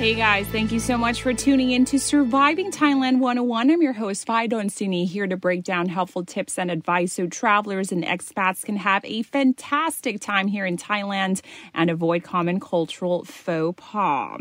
Hey guys, thank you so much for tuning in to Surviving Thailand 101. I'm your host, Fidon Sini, here to break down helpful tips and advice so travelers and expats can have a fantastic time here in Thailand and avoid common cultural faux pas.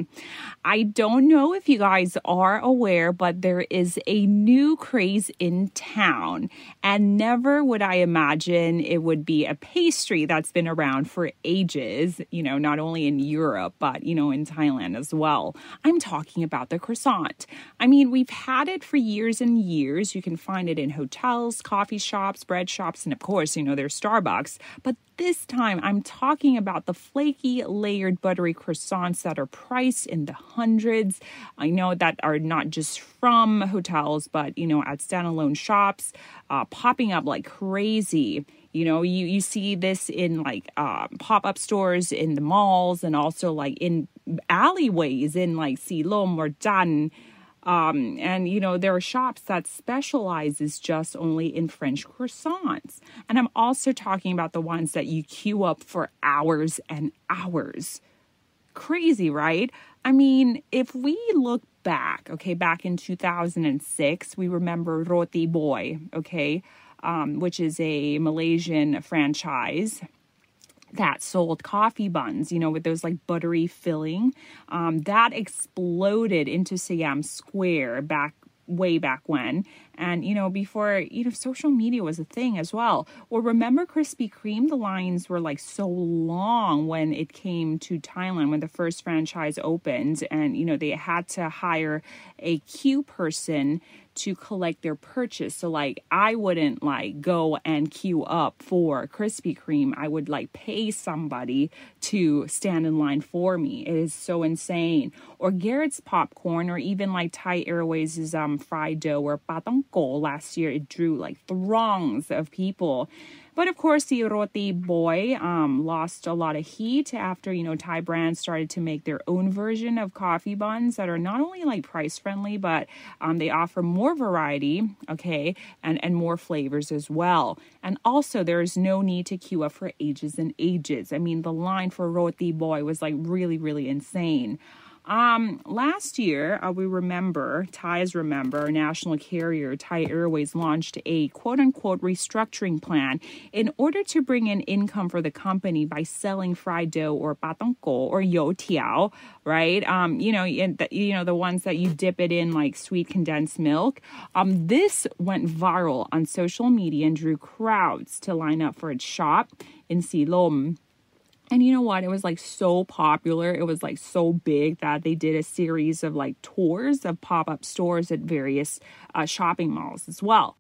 I don't know if you guys are aware, but there is a new craze in town, and never would I imagine it would be a pastry that's been around for ages, you know, not only in Europe, but, you know, in Thailand as well. I'm talking about the croissant. I mean, we've had it for years and years. You can find it in hotels, coffee shops, bread shops, and of course, you know, there's Starbucks. But this time, I'm talking about the flaky, layered, buttery croissants that are priced in the hundreds. I know that are not just from hotels, but, you know, at standalone shops, uh, popping up like crazy. You know, you, you see this in like uh, pop up stores in the malls and also like in alleyways in like Silom or Dan. Um, and you know there are shops that specializes just only in French croissants, and I'm also talking about the ones that you queue up for hours and hours. Crazy, right? I mean, if we look back, okay, back in 2006, we remember Roti Boy, okay, um, which is a Malaysian franchise that sold coffee buns, you know, with those like buttery filling. Um, that exploded into Siam Square back way back when and you know before you know social media was a thing as well or remember krispy kreme the lines were like so long when it came to thailand when the first franchise opened and you know they had to hire a queue person to collect their purchase. So like I wouldn't like go and queue up for Krispy Kreme. I would like pay somebody to stand in line for me. It is so insane. Or Garrett's popcorn or even like Thai Airways' um fried dough or patangko last year it drew like throngs of people but of course, the roti boy um, lost a lot of heat after, you know, Thai brands started to make their own version of coffee buns that are not only like price friendly, but um, they offer more variety, okay, and, and more flavors as well. And also, there's no need to queue up for ages and ages. I mean, the line for roti boy was like really, really insane. Um, last year, uh, we remember, Thais remember, national carrier Thai Airways launched a quote unquote restructuring plan in order to bring in income for the company by selling fried dough or patongko or youtiao, right? Um, you know, the, you know, the ones that you dip it in like sweet condensed milk. Um, this went viral on social media and drew crowds to line up for its shop in Silom and you know what? It was like so popular. It was like so big that they did a series of like tours of pop up stores at various uh, shopping malls as well.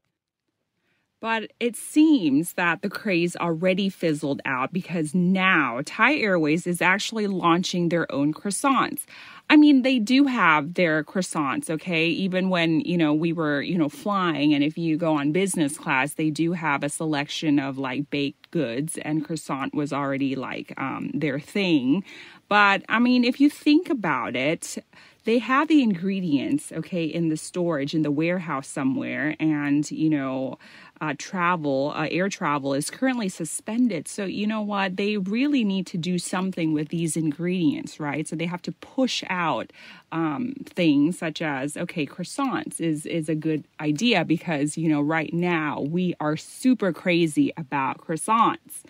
But it seems that the craze already fizzled out because now Thai Airways is actually launching their own croissants. I mean, they do have their croissants, okay? Even when, you know, we were, you know, flying and if you go on business class, they do have a selection of like baked goods and croissant was already like um, their thing. But I mean, if you think about it, they have the ingredients, okay, in the storage in the warehouse somewhere and, you know, uh, travel, uh, air travel is currently suspended. So, you know what? They really need to do something with these ingredients, right? So they have to push out um, things such as, okay, croissants is, is a good idea because, you know, right now we are super crazy about croissants.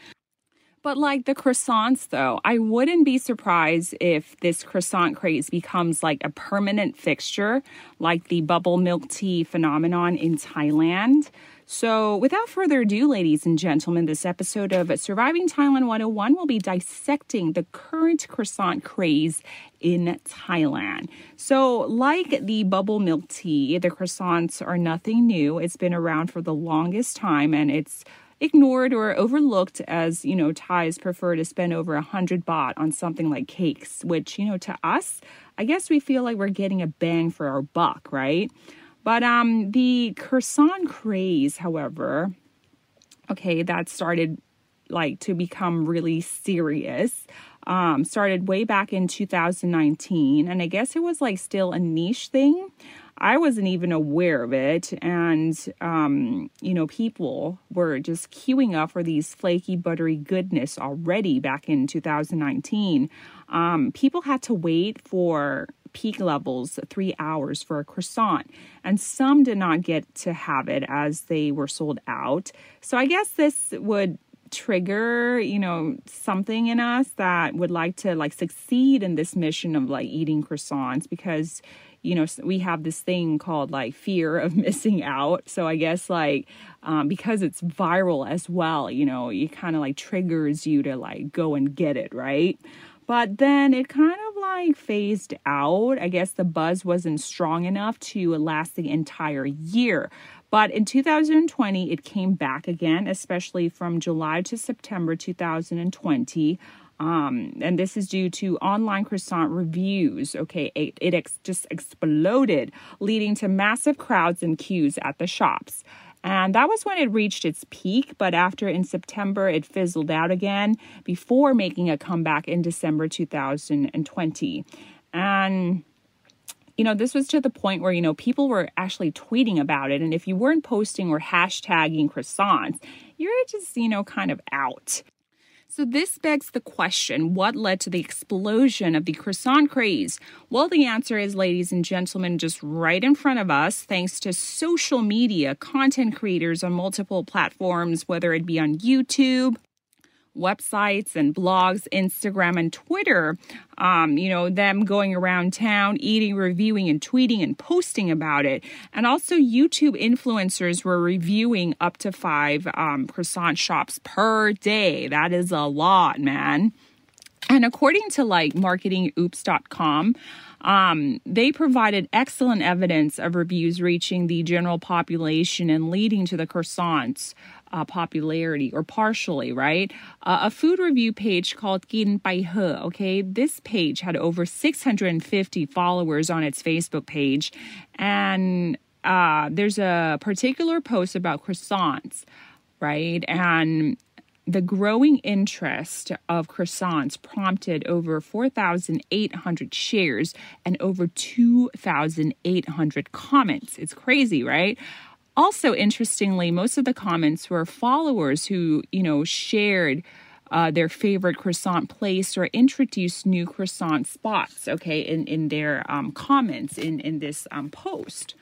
But like the croissants, though, I wouldn't be surprised if this croissant craze becomes like a permanent fixture, like the bubble milk tea phenomenon in Thailand. So, without further ado, ladies and gentlemen, this episode of Surviving Thailand 101 will be dissecting the current croissant craze in Thailand. So, like the bubble milk tea, the croissants are nothing new. It's been around for the longest time and it's ignored or overlooked as, you know, Thais prefer to spend over a hundred baht on something like cakes, which, you know, to us, I guess we feel like we're getting a bang for our buck, right? But um, the croissant craze, however, okay, that started like to become really serious. Um, started way back in 2019, and I guess it was like still a niche thing. I wasn't even aware of it. And, um, you know, people were just queuing up for these flaky, buttery goodness already back in 2019. Um, people had to wait for peak levels three hours for a croissant, and some did not get to have it as they were sold out. So I guess this would trigger you know something in us that would like to like succeed in this mission of like eating croissants because you know we have this thing called like fear of missing out. So i guess like um, because it's viral as well you know it kind of like triggers you to like go and get it right? But then it kind of like phased out i guess the buzz wasn't strong enough to last the entire year but in 2020, it came back again, especially from July to September 2020. Um, and this is due to online croissant reviews. Okay, it, it ex- just exploded, leading to massive crowds and queues at the shops. And that was when it reached its peak, but after in September, it fizzled out again before making a comeback in December 2020. And you know, this was to the point where, you know, people were actually tweeting about it. And if you weren't posting or hashtagging croissants, you're just, you know, kind of out. So, this begs the question what led to the explosion of the croissant craze? Well, the answer is, ladies and gentlemen, just right in front of us, thanks to social media, content creators on multiple platforms, whether it be on YouTube, websites and blogs, Instagram and Twitter, um, you know, them going around town, eating, reviewing, and tweeting and posting about it. And also, YouTube influencers were reviewing up to five um, croissant shops per day. That is a lot, man. And according to like marketingoops.com, um, they provided excellent evidence of reviews reaching the general population and leading to the croissants uh, popularity or partially, right? Uh, a food review page called Gin Bai He, okay? This page had over 650 followers on its Facebook page. And uh, there's a particular post about croissants, right? And the growing interest of croissants prompted over 4,800 shares and over 2,800 comments. It's crazy, right? Also, interestingly, most of the comments were followers who, you know, shared uh, their favorite croissant place or introduced new croissant spots, okay, in, in their um, comments in, in this um, post.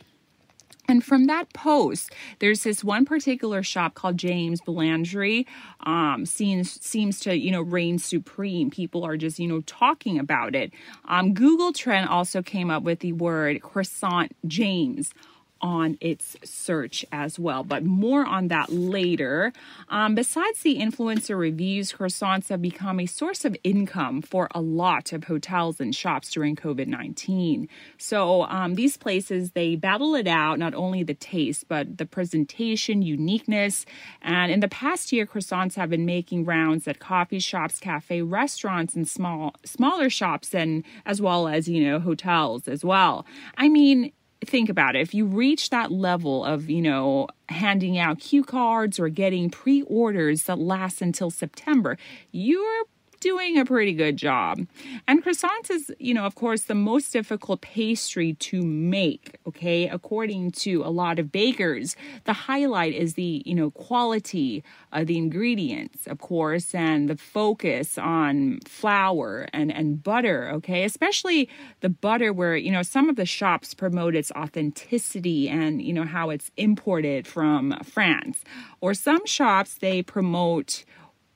And from that post, there's this one particular shop called James Boulangerie. Um, seems seems to you know reign supreme. People are just you know talking about it. Um, Google Trend also came up with the word croissant James on its search as well. But more on that later. Um, besides the influencer reviews, croissants have become a source of income for a lot of hotels and shops during COVID 19. So um, these places, they battle it out, not only the taste, but the presentation, uniqueness. And in the past year, croissants have been making rounds at coffee shops, cafe restaurants, and small smaller shops, and as well as, you know, hotels as well. I mean, think about it. If you reach that level of you know handing out cue cards or getting pre-orders that last until september you're doing a pretty good job. And croissants is, you know, of course, the most difficult pastry to make, okay? According to a lot of bakers, the highlight is the, you know, quality of the ingredients, of course, and the focus on flour and, and butter, okay? Especially the butter where, you know, some of the shops promote its authenticity and, you know, how it's imported from France. Or some shops, they promote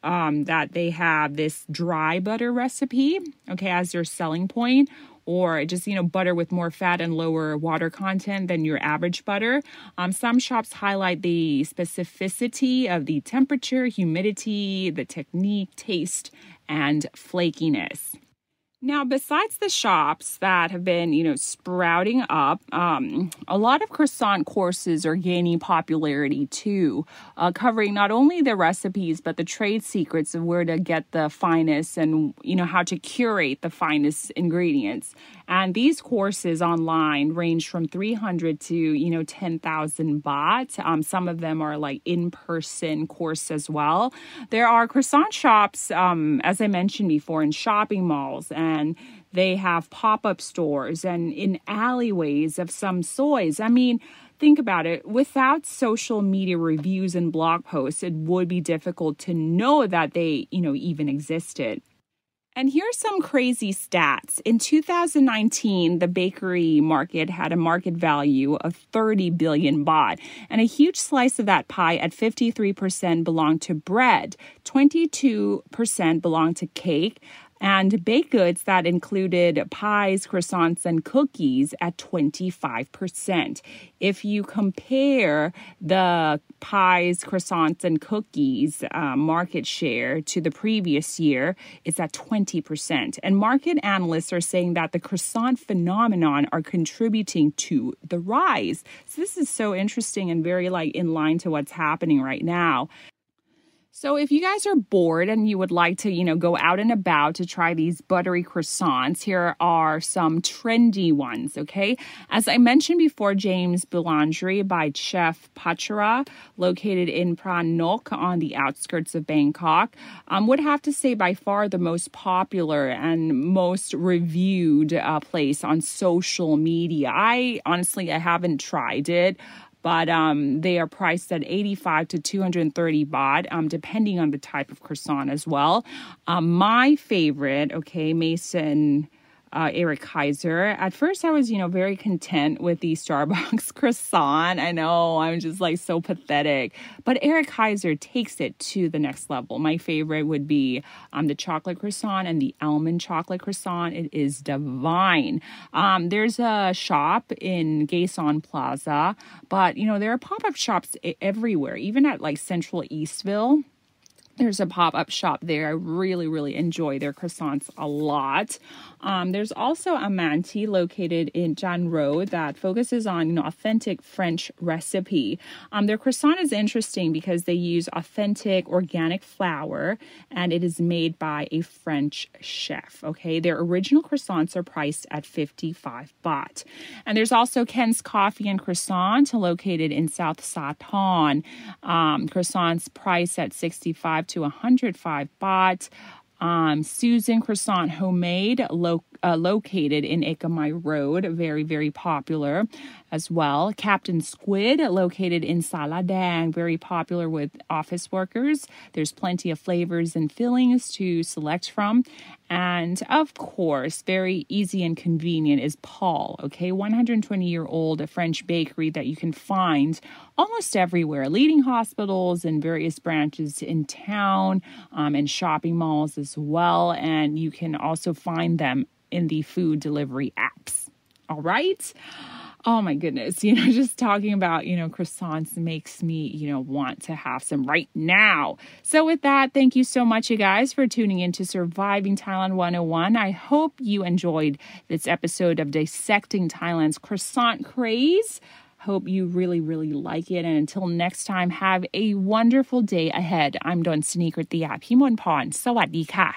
um, that they have this dry butter recipe, okay, as their selling point, or just you know butter with more fat and lower water content than your average butter. Um, some shops highlight the specificity of the temperature, humidity, the technique, taste, and flakiness. Now, besides the shops that have been, you know, sprouting up, um, a lot of croissant courses are gaining popularity too, uh, covering not only the recipes but the trade secrets of where to get the finest and you know how to curate the finest ingredients. And these courses online range from 300 to you know 10,000 baht. Um, some of them are like in-person course as well. There are croissant shops, um, as I mentioned before, in shopping malls and they have pop up stores and in alleyways of some soys. I mean, think about it without social media reviews and blog posts, it would be difficult to know that they, you know, even existed. And here's some crazy stats. In 2019, the bakery market had a market value of 30 billion baht, and a huge slice of that pie at 53% belonged to bread, 22% belonged to cake, and baked goods that included pies, croissants, and cookies at 25%. If you compare the pies, croissants, and cookies uh, market share to the previous year, it's at 20%. And market analysts are saying that the croissant phenomenon are contributing to the rise. So this is so interesting and very like in line to what's happening right now. So if you guys are bored and you would like to, you know, go out and about to try these buttery croissants, here are some trendy ones, okay? As I mentioned before, James Boulangerie by Chef Pachara, located in Phra Ngoc on the outskirts of Bangkok, um, would have to say by far the most popular and most reviewed uh, place on social media. I honestly, I haven't tried it but um, they are priced at 85 to 230 baht, um, depending on the type of croissant as well. Um, my favorite, okay, Maison uh, Eric Kayser. At first, I was, you know, very content with the Starbucks croissant. I know I'm just like so pathetic, but Eric Kayser takes it to the next level. My favorite would be um, the chocolate croissant and the almond chocolate croissant. It is divine. Um, there's a shop in Gaysorn Plaza, but you know there are pop up shops everywhere, even at like Central Eastville there's a pop up shop there. I really, really enjoy their croissants a lot. Um, there's also a Amanti located in Chan Road that focuses on authentic French recipe. Um, their croissant is interesting because they use authentic organic flour and it is made by a French chef. Okay, their original croissants are priced at 55 baht. And there's also Ken's Coffee and Croissant located in South Sathorn. Um, croissants priced at 65 to 105 baht. Um, Susan Croissant Homemade, lo- uh, located in Ekamai Road, very, very popular as well. Captain Squid, located in Saladang, very popular with office workers. There's plenty of flavors and fillings to select from. And of course, very easy and convenient is Paul, okay, 120 year old French bakery that you can find almost everywhere, leading hospitals and various branches in town um, and shopping malls as well. And you can also find them in the food delivery apps. All right oh my goodness, you know, just talking about, you know, croissants makes me, you know, want to have some right now. So, with that, thank you so much, you guys, for tuning in to Surviving Thailand 101. I hope you enjoyed this episode of Dissecting Thailand's croissant craze. Hope you really, really like it. And until next time, have a wonderful day ahead. I'm Don Sneaker Tia Pimon Pon. Sawadee ka.